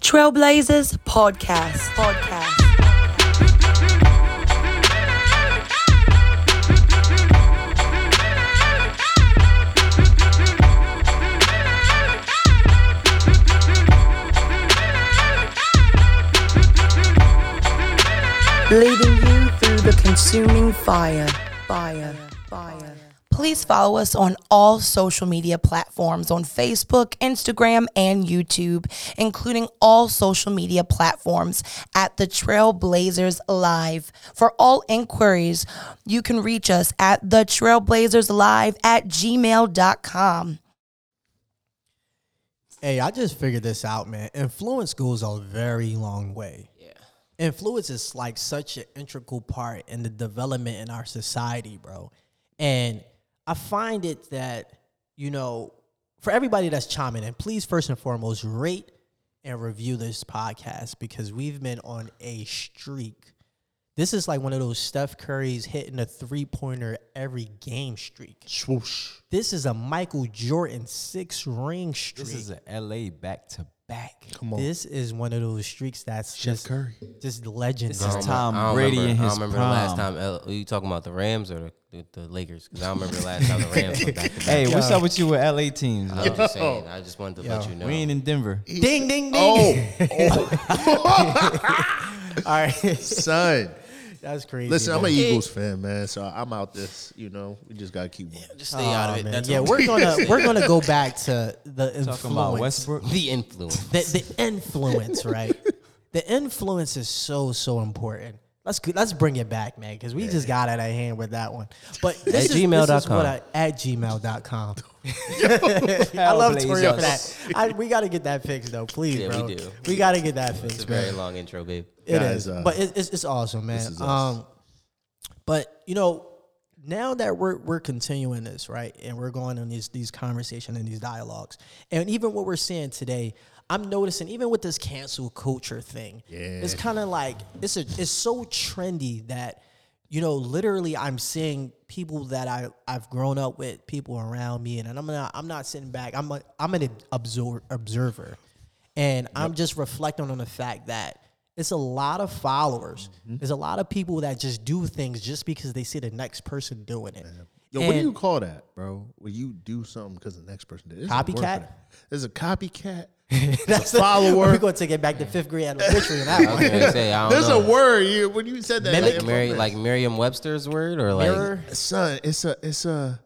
Trailblazers Podcast. Podcast. Leading you through the consuming fire. Fire. Fire. Please follow us on all social media platforms on Facebook, Instagram, and YouTube, including all social media platforms at the Trailblazers Live. For all inquiries, you can reach us at the Trailblazers Live at gmail.com. Hey, I just figured this out, man. Influence goes a very long way. Yeah. Influence is like such an integral part in the development in our society, bro. And I find it that, you know, for everybody that's chiming in, please first and foremost rate and review this podcast because we've been on a streak. This is like one of those Steph Curry's hitting a three pointer every game streak. Swoosh. This is a Michael Jordan six ring streak. This is a LA back to back. Come on. This is one of those streaks that's Steph just Curry. just legendary. This is Tom I Brady remember, in I his don't remember the last time. L, are you talking about the Rams or the, the, the Lakers? Because I don't remember the last time the Rams went back to back. Hey, what's up with you with LA teams? I'm just saying. I just wanted to let you know. We ain't in Denver. Ding ding ding. Oh, oh. All right, son. That's crazy. Listen, I'm man. an Eagles fan, man. So I'm out this. You know, we just gotta keep moving. just stay out of Aw, it. man. That's Yeah, we're gonna we're gonna go back to the influence. Talking about influence. Westbrook. the influence. The, the influence, right? the influence is so so important. Let's go- let's bring it back, man, because we just got it at hand with that one. But this At is, this is gmail.com. what I, at gmail.com. I love Hellblazers. Toria for that. I, we got to get that fixed though, please, Yeah, bro. we do. We got to get that fixed. It's a very man. long intro, babe. It Guys, is, uh, but it, it's it's awesome, man. is us. Um, but you know, now that we're we're continuing this right, and we're going on these these conversations and these dialogues, and even what we're seeing today, I'm noticing even with this cancel culture thing, Yeah. it's kind of like it's a it's so trendy that you know literally I'm seeing people that I I've grown up with, people around me, and I'm not I'm not sitting back. I'm a, I'm an observer observer, and I'm just reflecting on the fact that it's a lot of followers. Mm-hmm. There's a lot of people that just do things just because they see the next person doing it. Yo, what do you call that, bro? When you do something because the next person did. There's a word for Copycat? There's a copycat. That's a follower. We're going to take it back to fifth grade anniversary in that I was one. gonna say I don't There's know. a word you when you said that. Mimic? like, Mary, like Merriam-Webster's word, or like Mirror. son, it's a it's a.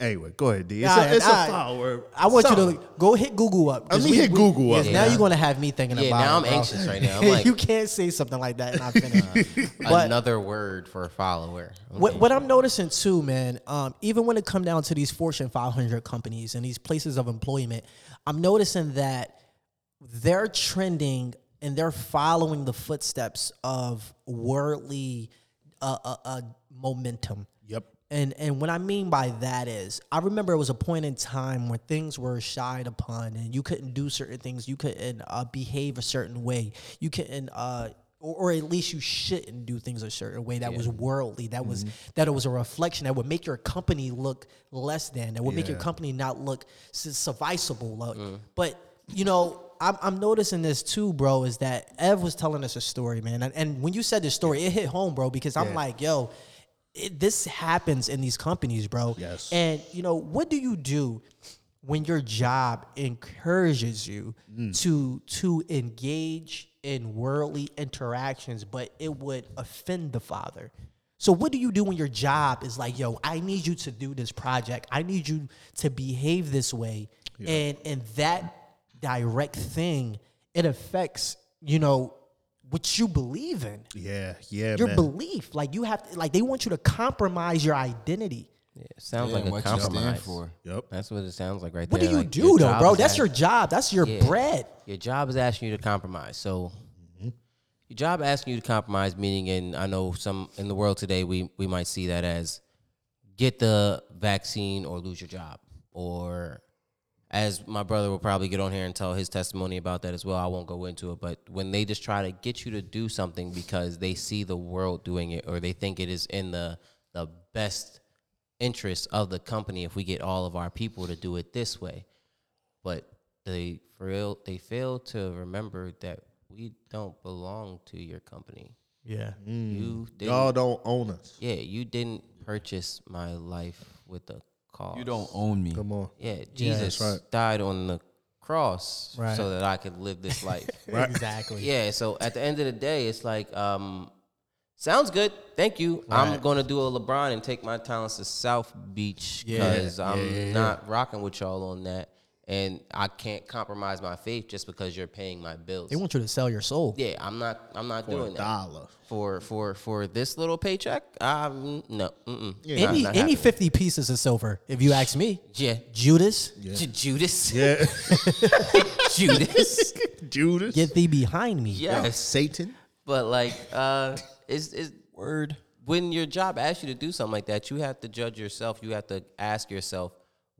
Anyway, go ahead, D. It's Nah, a it's nah. a follower. I want you Something. to go hit Google up. Let me hit Google up. Yes, now Yeah. you're going to have me thinking Yeah, about now it. I'm bro. anxious right now. I'm like- you can't say something like that and not finish. But- another word for a follower. What, Okay. what I'm noticing too, man, um, even when it come down to these Fortune 500 companies and these places of employment, I'm noticing that they're trending and they're following the footsteps of worldly uh, uh, uh, momentum. Yep. And and what I mean by that is, I remember it was a point in time where things were shied upon, and you couldn't do certain things. You couldn't uh, behave a certain way. You couldn't, uh, or, or at least you shouldn't do things a certain way that was worldly. That was that it was a reflection that would make your company look less than. That would make your company not look su- sufficeable. Look. But you know. I'm, I'm noticing this too, bro. Is that Ev was telling us a story, man, and, and when you said this story, it hit home, bro. Because I'm Yeah. like, yo, it, this happens in these companies, bro. Yes. And you know, what do you do when your job encourages you mm. to to engage in worldly interactions, but it would offend the father? So what do you do when your job is like, yo, I need you to do this project. I need you to behave this way. And and that direct thing, it affects, you know, what you believe in Yeah, yeah, your man. belief. Like you have to, like they want you to compromise your identity. Yeah, it sounds Yeah, like a what you stand compromise. for. Yep. That's what it sounds like right What there. What do you Like, do though, bro? That's ask- your job. That's your Yeah. bread. Your job is asking you to compromise. So mm-hmm. your job asking you to compromise, meaning in I know some in the world today we we might see that as get the vaccine or lose your job. Or as my brother will probably get on here and tell his testimony about that as well. I won't go into it, but when they just try to get you to do something because they see the world doing it or they think it is in the the best interest of the company if we get all of our people to do it this way. But they fail they fail to remember that we don't belong to your company. Yeah. You mm. didn't, Y'all don't own us. yeah, you didn't purchase my life with a cost. You don't own me. Come on. Yeah, Jesus that's right. died on the cross Right. so that I could live this life. Exactly. yeah, so at the end of the day, it's like, um, sounds good. Thank you. I'm going to do a LeBron and take my talents to South Beach Yeah, because I'm not rocking with y'all on that. And I can't compromise my faith just because you're paying my bills. They want you to sell your soul. yeah, I'm not. I'm not For a doing that dollar. for for for this little paycheck. Um, no, mm-mm. Any Not- not any fifty pieces of silver, if you ask me. yeah, Judas, Ju- Judas, Yeah. Judas. Judas. get thee behind me. yes, Satan. but like, uh, is is Word. when your job asks you to do something like that, you have to judge yourself. You have to ask yourself,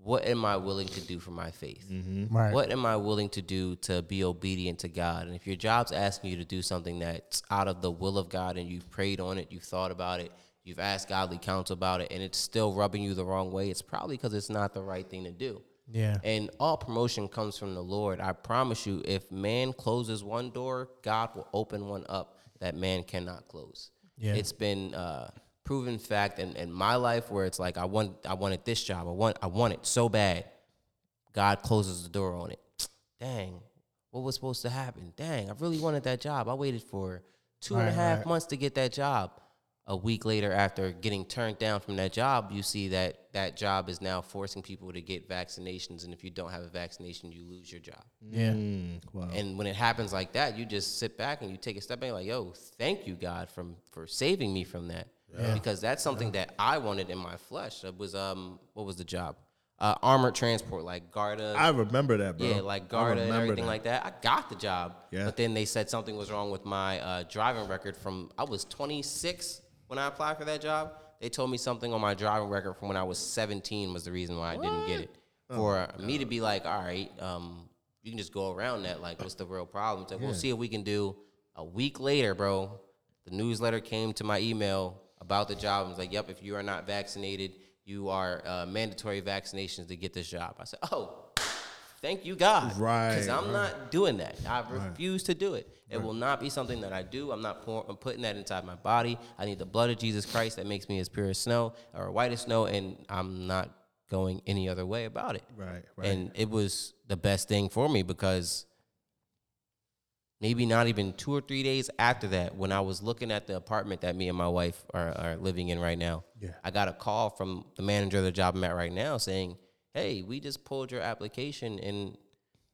what am I willing to do for my faith? Right. What am I willing to do to be obedient to God? And if your job's asking you to do something that's out of the will of God and you've prayed on it, you've thought about it, you've asked godly counsel about it, and it's still rubbing you the wrong way, it's probably because it's not the right thing to do. Yeah. And all promotion comes from the Lord. I promise you, if man closes one door, God will open one up that man cannot close. Yeah. It's been uh, proven fact in, in my life where it's like I want I wanted this job. I want I want it so bad. God closes the door on it. Dang, what was supposed to happen? Dang, I really wanted that job. I waited for two and a half right. months to get that job. A week later, after getting turned down from that job, you see that that job is now forcing people to get vaccinations, and if you don't have a vaccination, you lose your job. Yeah. Mm, wow. And when it happens like that, you just sit back and you take a step back, like, "Yo, thank you, God, from for saving me from that." Because that's something that I wanted in my flesh. It was um, what was the job? Uh, armored transport, like Garda. I remember that, bro. Yeah, like Garda and everything that. like that. I got the job. Yeah. But then they said something was wrong with my uh, driving record from I was 26 when I applied for that job. They told me something on my driving record from when I was 17 was the reason why I didn't get it. Oh, For me to be like, all right, um, you can just go around that. Like, what's the real problem? It's like, we'll see what we can do. A week later, bro, the newsletter came to my email about the job. I was like, yep, if you are not vaccinated, you are uh, mandatory vaccinations to get this job. I said, oh, thank you, God. Right, Because I'm right. not doing that. I refuse to do it. It will not be something that I do. I'm not pour, I'm putting that inside my body. I need the blood of Jesus Christ that makes me as pure as snow or white as snow, and I'm not going any other way about it. Right, right. And it was the best thing for me because maybe not even two or three days after that, when I was looking at the apartment that me and my wife are, are living in right now, Yeah. I got a call from the manager of the job I'm at right now saying, Hey, we just pulled your application and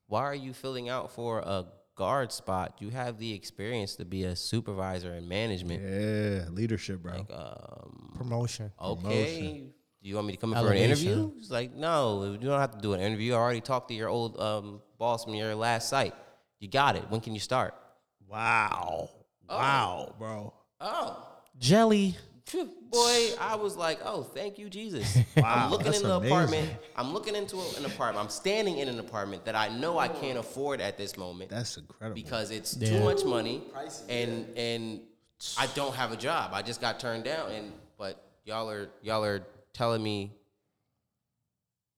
why are you filling out for a guard spot? You have the experience to be a supervisor in management. yeah, leadership, bro. Um, Promotion. okay. Do you want me to come in for an interview? It's like, no, you don't have to do an interview. I already talked to your old um, boss from your last site. You got it. When can you start? wow. Oh. Wow, bro. Oh, Jelly. boy, I was like, oh, thank you, Jesus. Wow, I'm looking that's in the amazing. apartment. I'm looking into an apartment. I'm standing in an apartment that I know I can't afford at this moment. That's incredible. because it's Yeah. too much money and and I don't have a job. I just got turned down and but y'all are y'all are telling me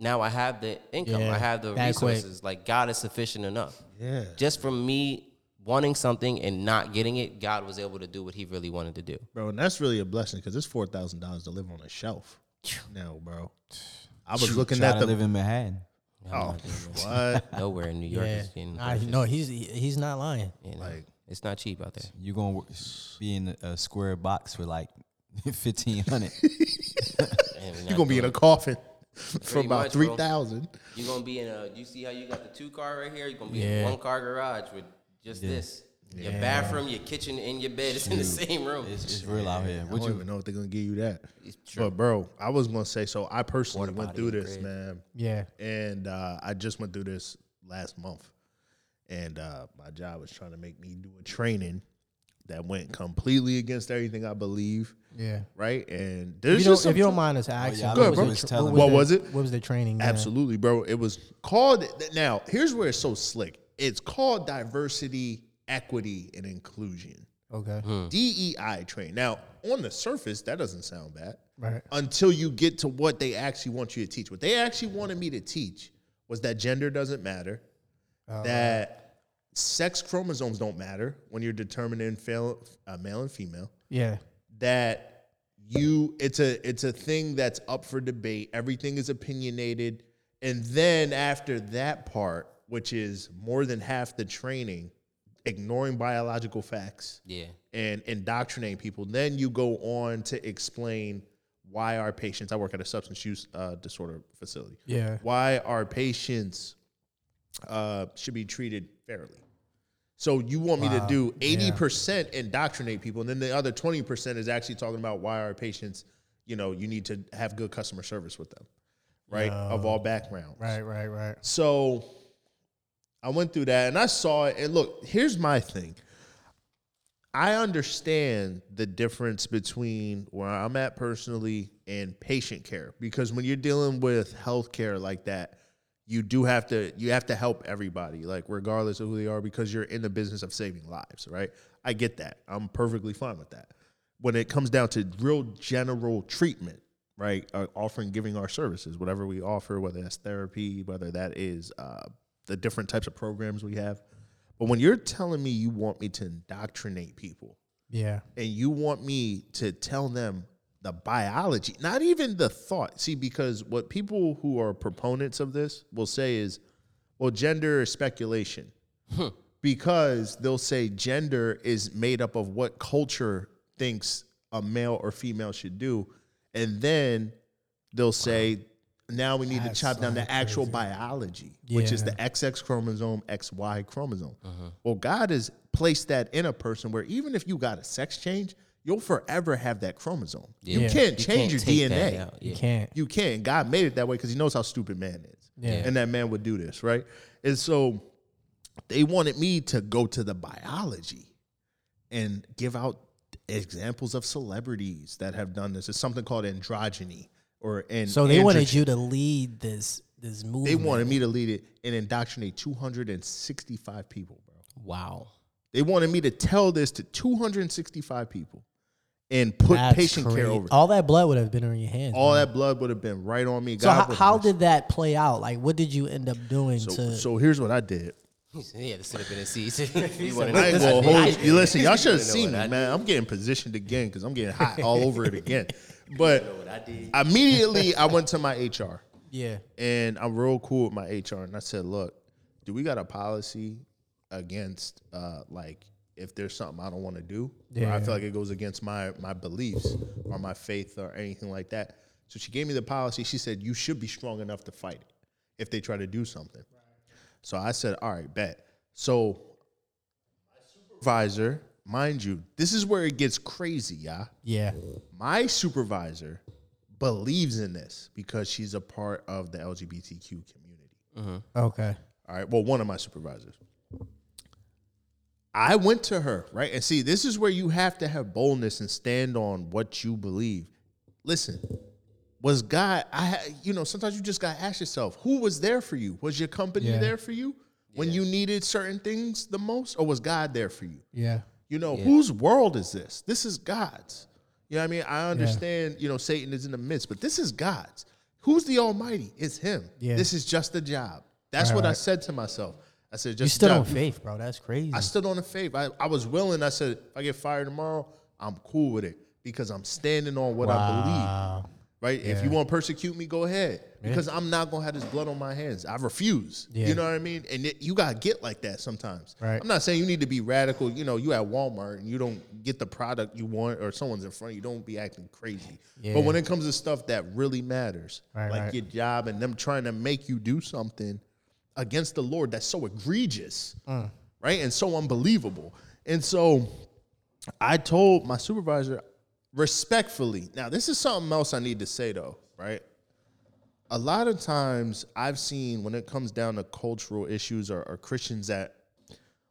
now I have the income. Yeah, I have the that quick. resources. Like God is sufficient enough. yeah. Just from me wanting something and not getting it, God was able to do what he really wanted to do. Bro, and that's really a blessing because it's four thousand dollars to live on a shelf. No, bro. I was looking Trying at to the live in Manhattan. oh what? Nowhere in New York Yeah. is getting no, he's he's not lying. you know, like- it's not cheap out there. You're gonna be in a square box for like fifteen hundred. And You're gonna be in a coffin for about much, three thousand. You're gonna be in a. You see how you got the two car right here? You're gonna be in Yeah. a one car garage with just this. Your bathroom, your kitchen, and your bed is in the same room. It's, it's real out here. I don't you? even know if they're gonna give you that. True. But bro, I was gonna say so. I personally went through this, crib. man, Yeah. and uh, I just went through this last month, and uh, my job was trying to make me do a training that went completely against everything I believe. Yeah. Right, and If there's you, don't, just if you don't mind us asking, yeah, I what, know was what the you was what me. What was it? What was the training? there? Absolutely, bro. It was called now. Here's where it's so slick. It's called diversity, equity, and inclusion. Okay. DEI train. Now, on the surface, that doesn't sound bad. Right. Until you get to what they actually want you to teach. What they actually wanted me to teach was that gender doesn't matter, that sex chromosomes don't matter when you're determining fail, uh, male and female. Yeah. That you it's a it's a thing that's up for debate. Everything is opinionated, and then after that part, which is more than half the training, ignoring biological facts Yeah. and indoctrinating people. Then you go on to explain why our patients. I work at a substance use uh, disorder facility. Yeah. Why our patients uh, should be treated fairly. So you want me to do eighty percent indoctrinate people, and then the other twenty percent is actually talking about why our patients, you know, you need to have good customer service with them, right? Of all backgrounds, Right, right, right. so I went through that and I saw it. And look, here's my thing. I understand the difference between where I'm at personally and patient care because when you're dealing with healthcare like that, you do have to you have to help everybody, like regardless of who they are, because you're in the business of saving lives, right? I get that. I'm perfectly fine with that. When it comes down to real general treatment, right? Uh, offering, giving our services, whatever we offer, whether that's therapy, whether that is uh, the different types of programs we have. But when you're telling me you want me to indoctrinate people Yeah. and you want me to tell them the biology, not even the thought. See, because what people who are proponents of this will say is, well, gender is speculation. Because they'll say gender is made up of what culture thinks a male or female should do. And then they'll say, now we need That's to chop down the actual crazy. biology, which is the XX chromosome, XY chromosome. Uh-huh. Well, God has placed that in a person where even if you got a sex change, you'll forever have that chromosome. You can't You change can't your DNA. out. You can't. You can't. God made it that way because He knows how stupid man is. Yeah. And that man would do this, right? And so they wanted me to go to the biology and give out examples of celebrities that have done this. It's something called androgyny or and So they wanted you to lead this this movement. They wanted me to lead it and indoctrinate 265 people, bro. Wow. They wanted me to tell this to 265 people and put That's patient care over. All that blood would have been on your hands. All man. that blood would have been right on me. So God how, would how did that play out? Like, what did you end up doing so, to? so here's what I did. He said he had to sit up in his I ain't gonna hold you. Listen, y'all should have seen what me, man. I'm getting positioned again because I'm getting hot all over it again. But immediately I went to my HR yeah, and I'm real cool with my HR and I said, look, do we got a policy against uh, like if there's something I don't want to do, or I feel like it goes against my my beliefs or my faith or anything like that. So she gave me the policy. She said you should be strong enough to fight it if they try to do something. So I said, all right, bet. So my supervisor, mind you, this is where it gets crazy, yeah. yeah, My supervisor believes in this because she's a part of the LGBTQ community. Mm-hmm. okay, All right. Well, one of my supervisors. I went to her, right? And see, this is where you have to have boldness and stand on what you believe. Listen, was God, I, you know, sometimes you just got to ask yourself, who was there for you? Was your company Yeah. there for you when you needed certain things the most? Or was God there for you? yeah, You know, whose world is this? This is God's. You know what I mean? I understand, you know, Satan is in the midst, but this is God's. Who's the Almighty? It's Him. Yeah. This is just a job. That's Right, what I said to myself. I said, just you stood on faith, bro. That's crazy. I stood on the faith. I, I was willing. I said, if I get fired tomorrow, I'm cool with it because I'm standing on what I believe. Wow. Right? If you want to persecute me, go ahead. Because I'm not gonna have this blood on my hands. I refuse. Yeah. You know what I mean? And it, you gotta get like that sometimes. Right. I'm not saying you need to be radical. You know, you at Walmart and you don't get the product you want, or someone's in front of you. Don't be acting crazy. Yeah. But when it comes to stuff that really matters, Right, like right. your job and them trying to make you do something against the Lord that's so egregious, Mm. right, and so unbelievable. And so I told my supervisor respectfully. Now, this is something else I need to say though, right? A lot of times I've seen when it comes down to cultural issues or, or Christians that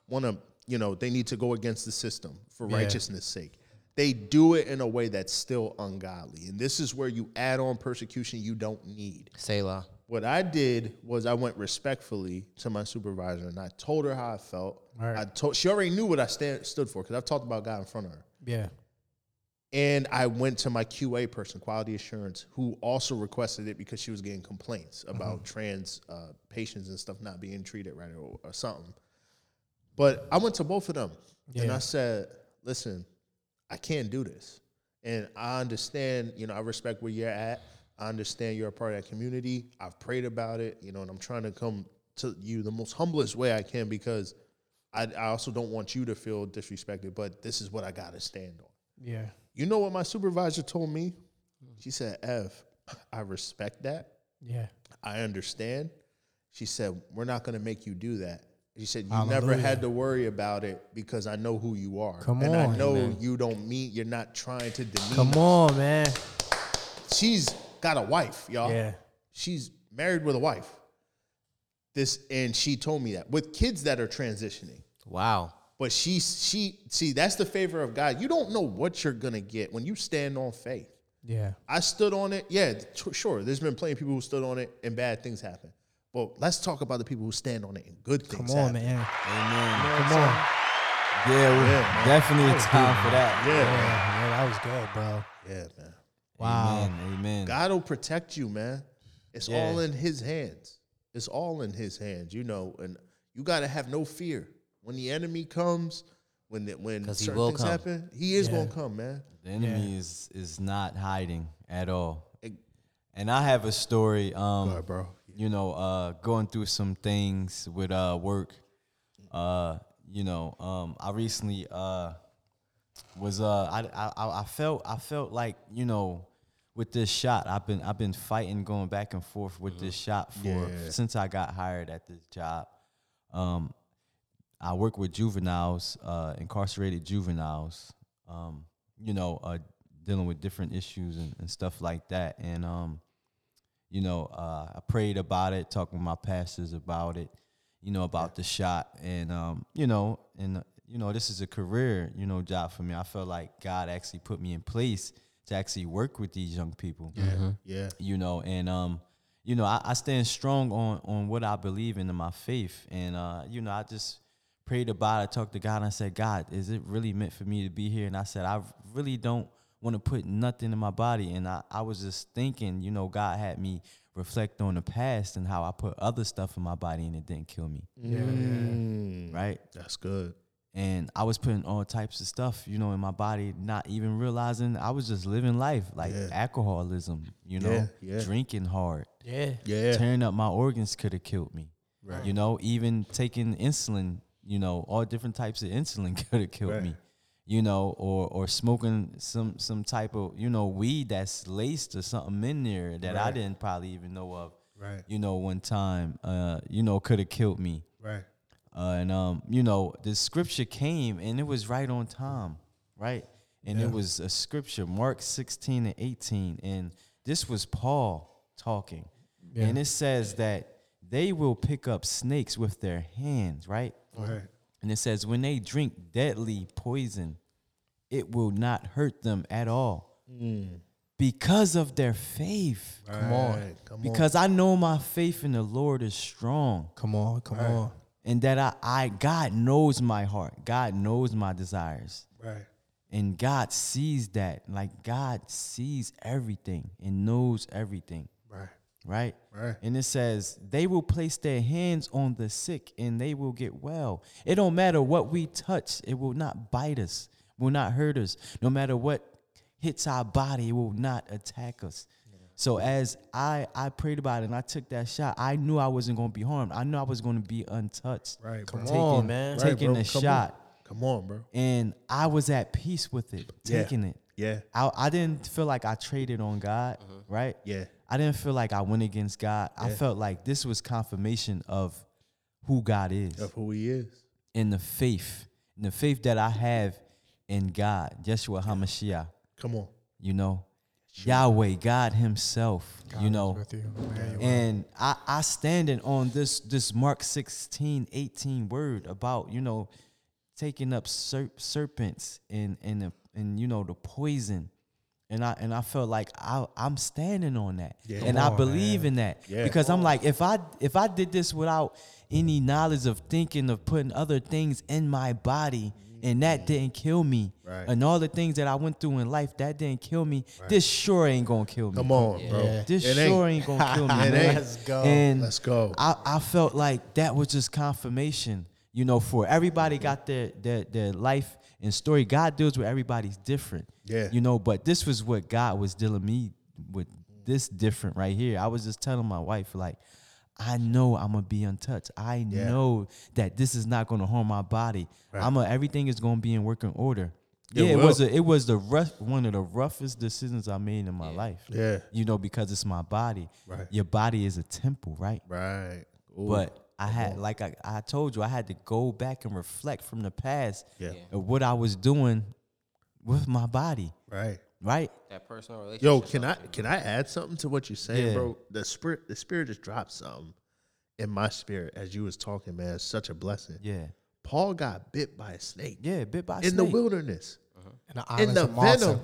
want to, you know, they need to go against the system for Yeah. righteousness' sake. They do it in a way that's still ungodly. And this is where you add on persecution you don't need. Selah. What I did was I went respectfully to my supervisor and I told her how I felt. Right. I told she already knew what I stand, stood for because I've talked about God in front of her. Yeah, And I went to my QA person, quality assurance, who also requested it because she was getting complaints about trans uh, patients and stuff not being treated right or, or something. But I went to both of them and I said, listen, I can't do this. And I understand, you know, I respect where you're at. I understand you're a part of that community. I've prayed about it, you know, and I'm trying to come to you the most humblest way I can because I, I also don't want you to feel disrespected, but this is what I got to stand on. Yeah. You know what my supervisor told me? She said, Ev, I respect that. Yeah. I understand. She said, We're not going to make you do that. She said, You Hallelujah. never had to worry about it because I know who you are. Come and I on. know you don't mean, you're not trying to demean. Come on, man. She's got a wife, y'all. Yeah. She's married with a wife. This, and she told me that with kids that are transitioning. Wow. But she, she, see, that's the favor of God. You don't know what you're gonna get when you stand on faith. Yeah. I stood on it. Yeah, t- sure. There's been plenty of people who stood on it and bad things happen. But let's talk about the people who stand on it and good things. Happen. Come on, happen. man. Amen. Come on. Yeah, we- Yeah, definitely a time for that. Yeah, Yeah, man. yeah, that was good, bro. yeah, man. Wow. Amen. Amen. God will protect you, man. It's Yeah. all in His hands. It's all in His hands, you know. And you got to have no fear when the enemy comes. When the, when 'Cause he certain will things come. happen, He is Yeah. gonna come, man. The enemy is is not hiding at all. It- And I have a story. Um, Go ahead, bro. You know, uh, going through some things with uh work. Uh, you know, um, I recently uh was uh I, I I felt I felt like you know with this shot I've been I've been fighting going back and forth with this shot for Yeah. since I got hired at this job. Um, I work with juveniles, uh, incarcerated juveniles. Um, you know, uh, dealing with different issues and, and stuff like that. And um, you know, uh, I prayed about it, talking with my pastors about it. You know, about the shot, and um, you know, and you know, this is a career, you know, job for me. I felt like God actually put me in place to actually work with these young people. Yeah, yeah. you know and um you know I, I stand strong on on what i believe in in my faith. And uh you know i just prayed about it talked to god and i said god is it really meant for me to be here? And i said i really don't want to put nothing in my body. And I, I was just thinking you know god had me reflect on the past and how i put other stuff in my body and it didn't kill me. Mm, right? That's good. And I was putting all types of stuff, you know, in my body, not even realizing I was just living life like Yeah. alcoholism, you know, Yeah, yeah. drinking hard, Yeah. Yeah. tearing up my organs could have killed me. Right. You know, even taking insulin, you know, all different types of insulin could have killed Right. me. You know, or or smoking some some type of you know weed that's laced or something in there that I didn't probably even know of. Right. You know, one time, uh, you know, could have killed me. Right. Uh, and um, you know, the scripture came and it was right on time, right? And it was a scripture, Mark 16 and 18. And this was Paul talking. And it says that they will pick up snakes with their hands, right? Right. And it says, when they drink deadly poison, it will not hurt them at all because of their faith. Come on. Come on. Because I know my faith in the Lord is strong Come on. Come on. And that I, I God knows my heart. God knows my desires. Right. And God sees that. Like God sees everything and knows everything. Right. Right? Right. And it says they will place their hands on the sick and they will get well. It don't matter what we touch, it will not bite us, will not hurt us. No matter what hits our body, it will not attack us. So as I I prayed about it and I took that shot, I knew I wasn't gonna be harmed. I knew I was gonna be untouched. Right. Come. Taking, on, man. Taking bro. the Come shot. On. Come on, bro. And I was at peace with it, Yeah. taking it. Yeah. I, I didn't feel like I traded on God, mm-hmm. right? Yeah. I didn't feel like I went against God. I felt like this was confirmation of who God is Of who he is. and the faith, and the faith that I have in God, Yeshua HaMashiach, Come on. you know, Yahweh, God Himself, you know. You. And I, I standing on this this Mark 16, 18 word about, you know, taking up ser- serpents and and and you know the poison. And I and I felt like I I'm standing on that. Yeah. and Come I on, believe man. in that. Yeah. Because I'm like, if I if I did this without any knowledge of thinking of putting other things in my body, and that mm-hmm. didn't kill me. Right. And all the things that I went through in life that didn't kill me. This sure ain't gonna kill me. Come on, bro. This It sure ain't. ain't, gonna kill me. It man. ain't. Let's go. And Let's go. I, I felt like that was just confirmation, you know, for everybody mm-hmm. got their their their life and story. God deals with everybody's different. Yeah. You know, but this was what God was dealing me with this different right here. I was just telling my wife, like, I know I'm gonna be untouched. I Yeah. know that this is not gonna harm my body. I'm a, everything is gonna be in working order. It yeah, it was a, it was the rough one of the roughest decisions I made in my life. Yeah. You know, because it's my body. Right. Your body is a temple, right? Right. Ooh. But I had, like I, I told you, I had to go back and reflect from the past Yeah. of what I was doing with my body, Right. Right? That personal relationship. Yo, can I can I add something to what you're saying, Yeah. bro? The spirit the spirit just dropped something in my spirit as you was talking, man. It's such a blessing. Yeah, Paul got bit by a snake yeah, bit by in the snake. wilderness. Uh-huh. in the In islands the of Malta. venom.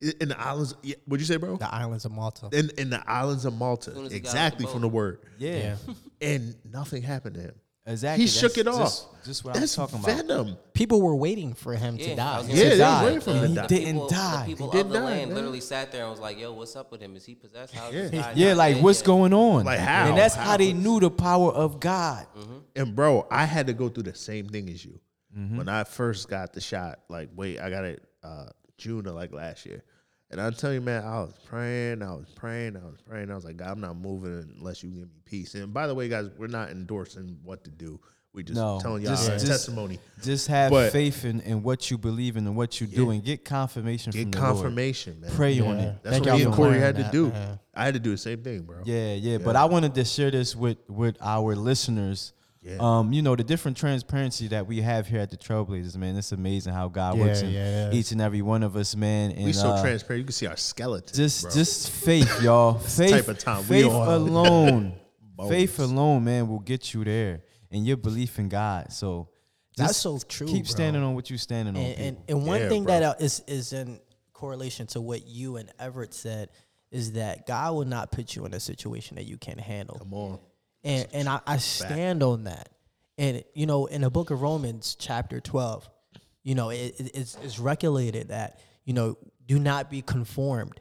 In in the islands yeah, what'd you say, bro? The islands of Malta. In in the islands of Malta. Soon as he got off Exactly the from the boat. word. Yeah, And nothing happened to him. Exactly. He shook it off. Just, just what That's I was talking about. venom. People were waiting for him Yeah, to I die. was gonna Yeah, say they was waiting for him to He die. didn't people, die. The people He of the didn't die, land man. literally sat there and was like, "Yo, what's up with him? Is he possessed? How is Yeah. this guy Yeah, like what's yet?" going on? Like, how? And that's How? how they knew the power of God. And bro, I had to go through the same thing as you. Mm-hmm. When I first got the shot, like wait, I got it uh June of like last year. And I'm telling you, man, I was praying, I was praying, I was praying. I was like, God, I'm not moving unless you give me peace. And by the way, guys, we're not endorsing what to do. We just No, telling y'all just- just- testimony. Just have But- faith in, in what you believe in and what you do, and get confirmation from Get the Lord. confirmation, man. Pray on it. That's Thank what me and Corey had to that, do. man. I had to do the same thing, bro. Yeah, yeah, But I wanted to share this with with our listeners. Yeah. Um, you know, the different transparency that we have here at the Trailblazers, man. It's amazing how God works in yeah, yeah. each and every one of us, man. And We so uh, transparent. You can see our skeleton. just bro. just faith, y'all. faith, type of time faith on. alone, faith alone, man, will get you there, and your belief in God. So That's so true, Keep bro. standing on what you're standing on. And, and, one Yeah, thing bro. that uh, is is in correlation to what you and Everett said is that God will not put you in a situation that you can't handle. Come on. And and I, I stand on that. And you know, in the book of Romans, chapter twelve, you know, it, it- it's, it's regulated that you know, do not be conformed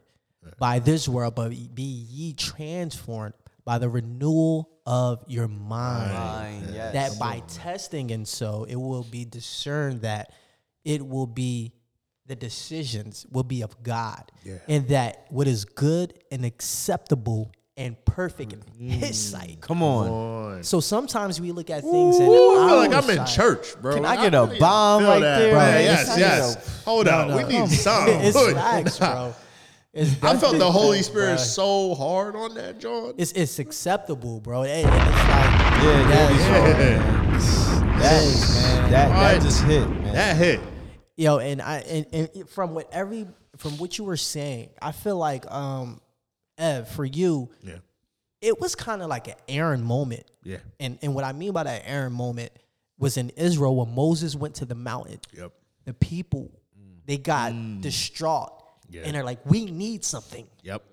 by this world, but be ye transformed by the renewal of your mind Mind, yes. that by testing and so it will be discerned that it will be the decisions will be of God Yeah. and that what is good and acceptable and perfect in his sight. Come on. On. So sometimes we look at things and Ooh, I feel like I'm in sight- church, bro. Can I get a really bomb feel right that, there, bro. man? Yes, It's- yes. Hold No, on. no. We need some. It's Good. facts, bro. It's I felt the definitely Holy facts, Spirit bro. so hard on that, John. It's it's acceptable, bro. And, and it's like Yeah, yes, yeah. That, man. that, that What? just hit, man. That hit. Yo, and I and, and from what every from what you were saying, I feel like um Ev, for you, Yeah. it was kind of like an Aaron moment. Yeah. And and what I mean by that Aaron moment was in Israel when Moses went to the mountain. Yep. The people mm. they got mm. distraught. Yeah. And they're like, we need something. Yep.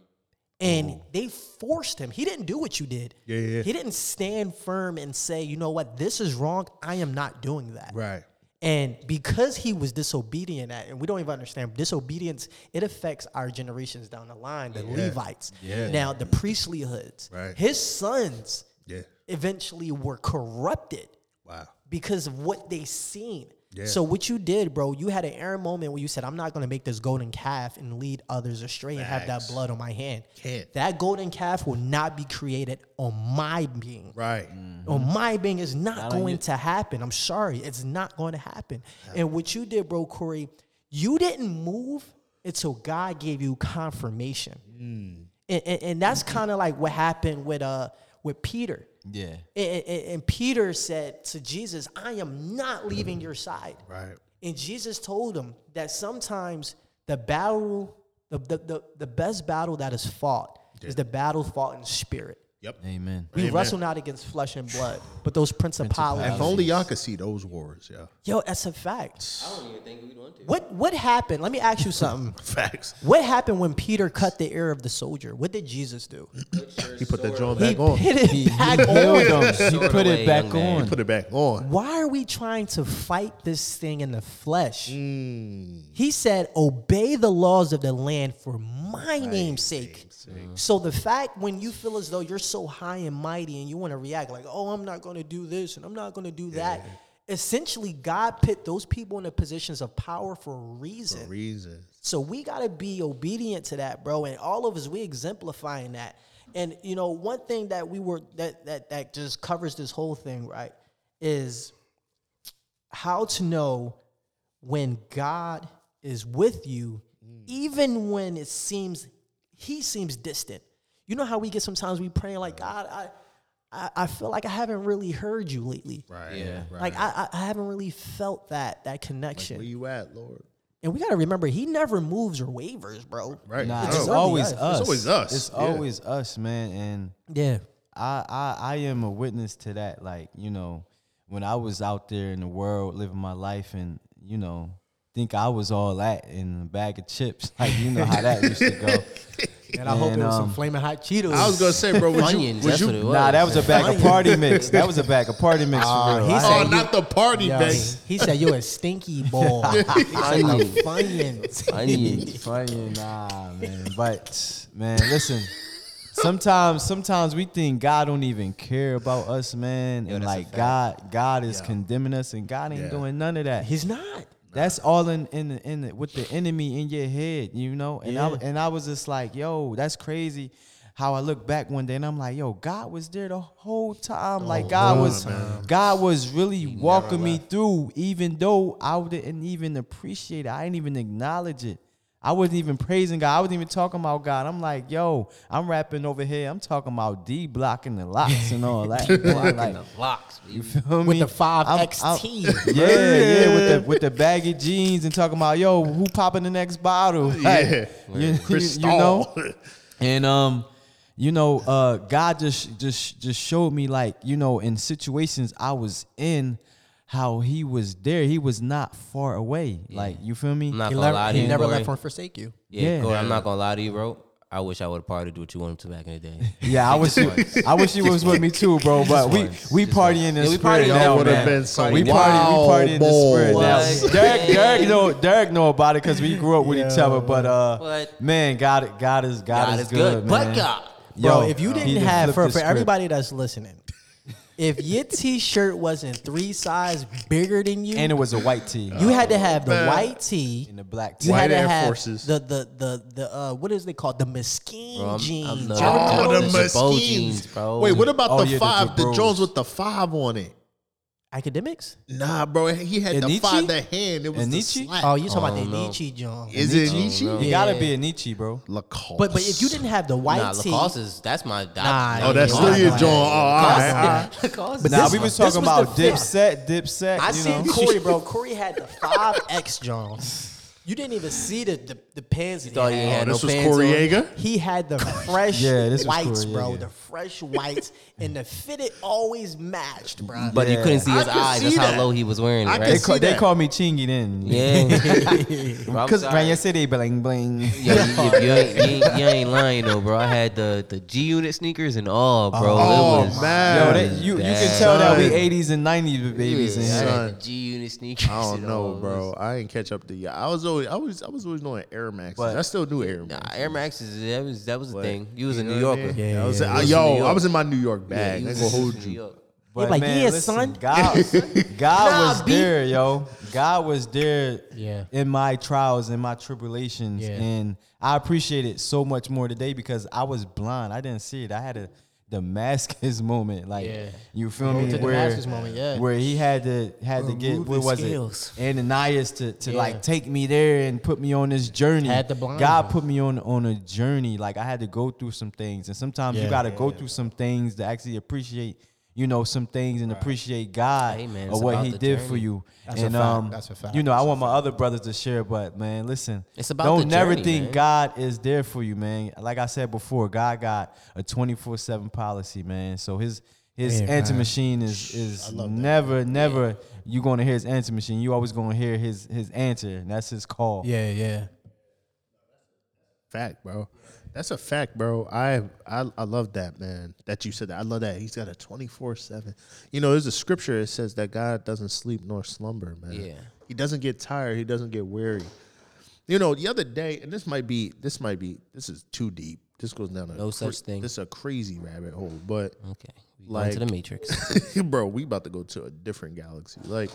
And they forced him. He didn't do what you did. Yeah, yeah. He didn't stand firm and say, you know what, this is wrong. I am not doing that. Right. And because he was disobedient at, and we don't even understand disobedience, it affects our generations down the line, the Levites. Yeah. Now the priestly hoods. Right. His sons Yeah. eventually were corrupted Wow. because of what they seen. Yeah. So what you did, bro, you had an Aaron moment where you said, "I'm not going to make this golden calf and lead others astray and have that blood on my hand." Can't. That golden calf will not be created on my being. Right. On mm-hmm. my being is not, Not going to happen. I'm sorry, it's not going to happen. And what you did, bro, Corey, you didn't move until God gave you confirmation. Mm. And, and, and that's mm-hmm. kind of like what happened with uh with Peter. Yeah. And, and- and Peter said to Jesus, I am not leaving your side. Right. And Jesus told him that sometimes the battle, the, the, the, the best battle that is fought is the battle fought in spirit. Yep. Amen. We Amen. wrestle not against flesh and blood, but those principalities. If only y'all could see those wars, yeah. Yo, that's a fact. I don't even think we'd want to. What what happened? Let me ask you something. Facts. what happened when Peter cut the ear of the soldier? What did Jesus do? He put that joint back on. put it back Healed on. He put it back young man. on. Put it back on. Why are we trying to fight this thing in the flesh? Mm. He said, Obey the laws of the land for my name's sake. So the fact when you feel as though you're so high and mighty and you want to react like, oh, I'm not going to do this and I'm not going to do that. Essentially, God put those people in the positions of power for a reason. Reason. So we got to be obedient to that, bro. And all of us, we exemplifying that. And you know, one thing that we were that that that just covers this whole thing, right, is how to know when God is with you, mm. even when it seems He seems distant. You know how we get sometimes we praying like God, I. I, I feel like I haven't really heard you lately. Right. Yeah. Right. Like I, I I haven't really felt that that connection. Where you at, Lord? And we got to remember, he never moves or wavers, bro. Right. Nah, It's it's, always us. us. It's always us. It's Yeah. always us, man. And Yeah. I, I I am a witness to that. Like, you know, when I was out there in the world living my life and, you know, think I was all that in a bag of chips. Like you know how that used to go. And I hope it And, was some um, flaming hot Cheetos. I was gonna say, bro, would you, Funyuns, would that's you what it was. Nah, that was a bag of party mix. That was a bag of party mix for real. he I- said Oh, you- not the party Yo, bag. he said you a stinky boy. Onion. Funyuns. Onion. funny, nah, man. But man, listen. Sometimes, sometimes we think God don't even care about us, man, Yo, and that's a like fact. God, God is condemning us, and God ain't Yeah. doing none of that. He's not. That's all in in the, in the, with the enemy in your head, you know. And I and I was just like, yo, that's crazy. How I look back one day and I'm like, yo, God was there the whole time. like God was, God was really walking me through, even though I didn't even appreciate it. I didn't even acknowledge it. I wasn't even praising God. I wasn't even talking about God. I'm like, yo, I'm rapping over here. I'm talking about D blocking the locks and all that. man. like, Blocks, baby. you feel With me? With the five I'm- XT. I'm- yeah, yeah, with the with the baggy jeans and talking about yo, who popping the next bottle? Like, Yeah. you, you, you know, and um, you know, uh, God just just just showed me like you know in situations I was in, how He was there. He was not far away. Like you feel me? I'm not He, gonna never, lie to he you, never Corey. left or forsake you. Yeah, Yeah. Corey, I'm not gonna lie to you, bro. I wish I would have partied what you wanted to back in the day. Yeah, I wish you, I wish you was with me too, bro. But we we partying in the Yeah, we spirit partying now, now, would have man. been some we party, we wild party in the spirit boys. now. What? Derek, Derek know, Derek know about it because we grew up with each other. But uh, What? man, God, God is God, God is is good, good, man. but God. Bro, Yo, if you didn't have, for, for everybody that's listening, if your t-shirt wasn't three size bigger than you, and it was a white tee you had to have the man. white tee. and the black You tee. White had to Air have Forces. the the the the uh, what is they called the mesquite Bro, I'm- I'm jeans. the- Oh, the Those those? Girbaud jeans, bro. Wait, what about Oh, the yeah, five? The, Jabros. Jones with the five on it. Academics. Nah, bro, he had the Anichi? five. The hand. It was the Anichi? slap. Oh, you talking about the no. Nietzsche John? Is it Oh, Nietzsche? no. You gotta be a Nietzsche, bro. Lacoste. But but if you didn't have the white Nah, tee, Lacoste is that's my. That, Nah, Oh, that's Yeah, still your yeah. John. Oh, all right, all right. Lacoste. But Now this we was- was talking was the about fifth. Dipset, Dipset. I you seen know? Corey, bro. Corey had the five X John. You didn't even see the the, the pants. he thought he had. had Oh, this no was pants Corey on. He had the fresh Yeah, this was whites, bro. Yeager. The fresh whites, and the fitted always matched, bro. But you Yeah. couldn't see his I can eyes. see That's how low he was wearing it, I can right? They, see call, they that. call me Chingy then. Yeah. Bro, I'm Because sorry. man, you city bling bling. Yeah, you, you, you ain't, you, ain't, you ain't lying though, bro. I had the, the G Unit sneakers and all, bro. Oh it was, man, Yo, they, you you can Bad. tell that we Son. 80s and 90s babies in Yeah, I had the G Unit sneakers. I don't and know, bro. I ain't catch up to you. I was always, I was, I was always knowing Air Max. But- I still knew Air Nah, Max. Air Maxes, that was that was the But, thing. You was a you New know what I Yorker. mean? Yeah, I was, yeah, I- yeah. yo, New York. I was in my New York bag. you I gonna hold you. But like, man, yeah, listen, son. God, God Nah, was B. there, yo. God was there Yeah. in my trials and my tribulations. Yeah. And I appreciate it so much more today because I was blind. I didn't see it. I had a Damascus moment. Like Yeah. you feel me? the where, Damascus moment, yeah. Where he had to had to get Remove what was scales. it? Ananias to, to Yeah. like take me there and put me on this journey. Had God put me on on a journey. Like I had to go through some things. And sometimes you gotta go through some things to actually appreciate you know, some things and appreciate God Hey, man, or what He the did for you. That's a and fact. um, That's a fact. you know, I That's a want my other brothers to share, but man, listen, It's about don't the never journey, think man. God is there for you, man. Like I said before, God got a twenty four seven policy, man. So his his Amen. answer machine is is never never you gonna hear his answer machine. You always gonna hear his his answer, and that's his call. Yeah, yeah. Fact, bro. That's a fact, bro. I, I I love that, man. That you said that. I love that. He's got a 24/7. You know, there's a scripture that says that God doesn't sleep nor slumber, man. Yeah. He doesn't get tired, he doesn't get weary. You know, the other day, and this might be this might be this is too deep. This goes down a No such thing. This is a crazy rabbit hole, but Okay. We like, to the Matrix. bro, we about to go to a different galaxy. Like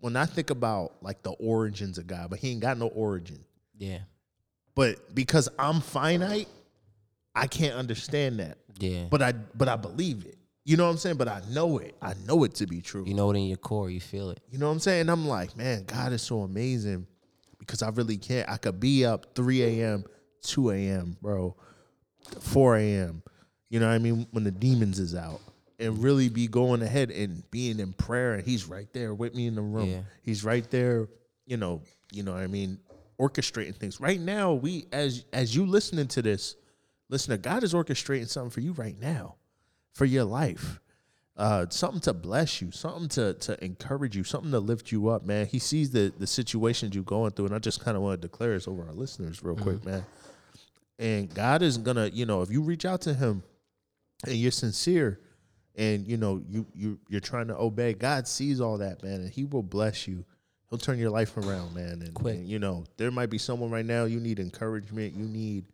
when I think about like the origins of God, but he ain't got no origin. yeah. But because I'm finite, I can't understand that. Yeah. But I but I believe it. You know what I'm saying? But I know it. I know it to be true. you know it in your core. You feel it. You know what I'm saying? I'm like, man, God is so amazing because I really can't. I could be up 3 a.m., 2 a.m., bro, 4 a.m. You know what I mean? When the demons is out. And really be going ahead and being in prayer. And he's right there with me in the room. Yeah. He's right there, you know, you know what I mean, orchestrating things. Right now, we as as you listening to this, listener, God is orchestrating something for you right now, for your life uh, something to bless you, something to to encourage you, something to lift you up, man. He sees the the situations you're going through, and I just kind of want to declare this over our listeners real quick, man. And God is gonna, you know, if you reach out to Him and you're sincere, and you know you you you're trying to obey, God sees all that, man, and He will bless you. He'll turn your life around, man. And, Quick. and, you know, there might be someone right now you need encouragement, you need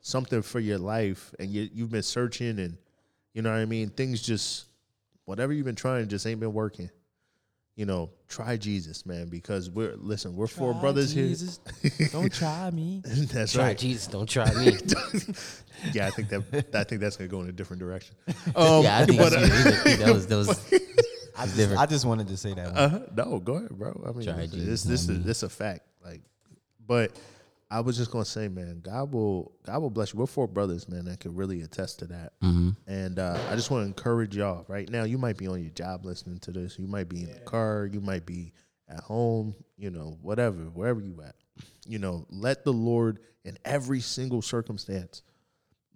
something for your life, and you you've been searching, and you know what I mean. Things just whatever you've been trying just ain't been working. You know, try Jesus, man, because we're listen, we're four brothers here. Jesus. Don't try me. That's Try right. Jesus. Don't try me. Yeah, I think that I think that's gonna go in a different direction. yeah, I think um, but, so. that was that was. Uh, I just, I just wanted to say that. One. Uh, no, go ahead, bro. I mean, Try this, this, this is this a fact. Like, but I was just gonna say, man, God will God will bless you. We're four brothers, man, that can really attest to that. And uh, I just want to encourage y'all. Right now, you might be on your job listening to this. You might be in the car. You might be at home. You know, whatever, wherever you at. You know, let the Lord in every single circumstance.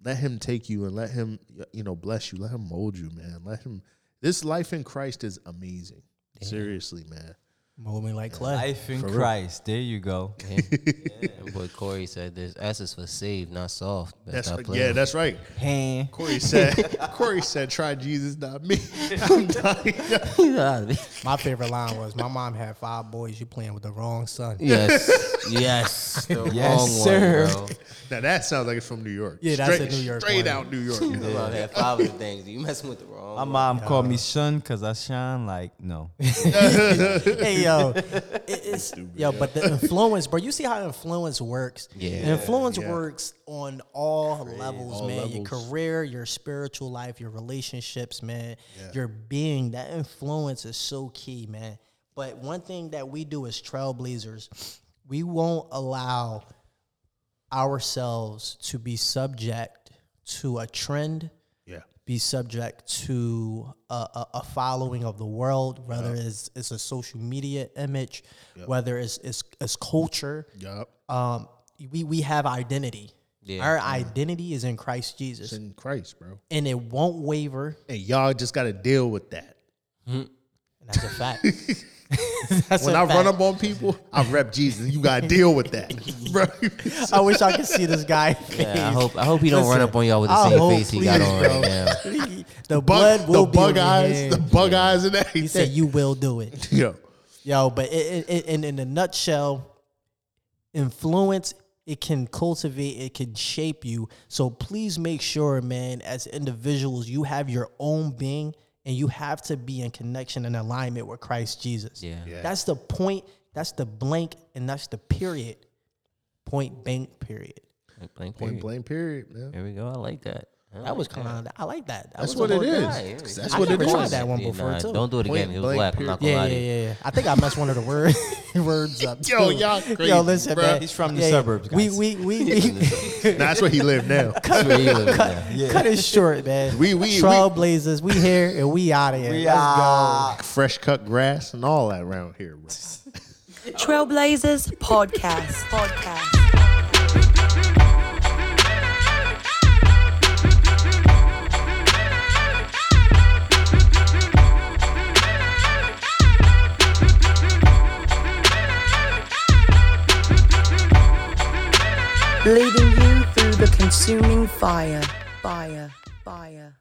Let him take you and let him, you know, bless you. Let him mold you, man. Let him. This life in Christ is amazing. Seriously, man. Mold me like clay. Life in For real. Christ. There you go. And boy Corey said, "There's S is for saved, not soft." Best That's stop right. yeah, that's right. Hand. Corey said. Corey said, "Try Jesus, not me." I'm dying. My favorite line was, "My mom had five boys. You playing with the wrong son." yes, yes, the Yes, wrong sir. one, bro. now that sounds like it's from New York. Yeah, that's a New York Straight one. out New York. You know? Well, I had five of the things. You messing with the wrong. My one. mom called me son because I shine like no. hey yo, it- it's yo, but the influence, bro. You see how influence works. Yeah. influence Yeah. works on all levels, All man. Your career, your spiritual life, your relationships, man. Your being. That influence is so key, man. But one thing that we do as trailblazers, we won't allow ourselves to be subject to a trend Yeah. be subject to a, a, a following of the world, whether it's, it's a social media image, whether it's, it's, it's culture. Yup. Um, we, we have identity. Yeah. Our identity is in Christ It's Jesus, in Christ, bro. and it won't waver. And y'all just got to deal with that. And that's a fact. That's When a I run up on people, I rep Jesus. You got to deal with that, bro. I wish I could see this guy. Yeah, I hope I hope he don't run up on y'all with the I same hope, face he got on bro. right now. the Bug, blood will the be on bug your eyes, hand. the bug eyes, and everything. He said, "You will do it." Yo, Yo, but it, it, in in a nutshell, influence it can cultivate, it can shape you. So please make sure, man, as individuals, you have your own being, and you have to be in connection and alignment with Christ Jesus. Yeah. Yeah. that's the point. That's the blank, and that's the period. Point blank period. Blank point period. blank period, man. There we go. I like that. That was kind of. I like that. that That's what it is. it little is. good. Yeah, 'Cause yeah. That's I what it never tried that one Yeah, before nah, too. Don't do it again. Point It was blank whack. I'm not gonna Yeah, lie yeah, yeah, yeah. I think I messed one of the word, words up. Too. Yo, y'all crazy, Yo, listen, bruh. man. He's from the Yeah, yeah. suburbs, We guys. we we, we Nah, that's where he live now. That's where you live now. cut it short, man. We- we- we- trailblazers. We here and we out of here. We Let's are- Fresh cut grass and all that around here, bro. Trailblazers Podcast. Podcast. Leading you through the consuming fire. Fire. Fire.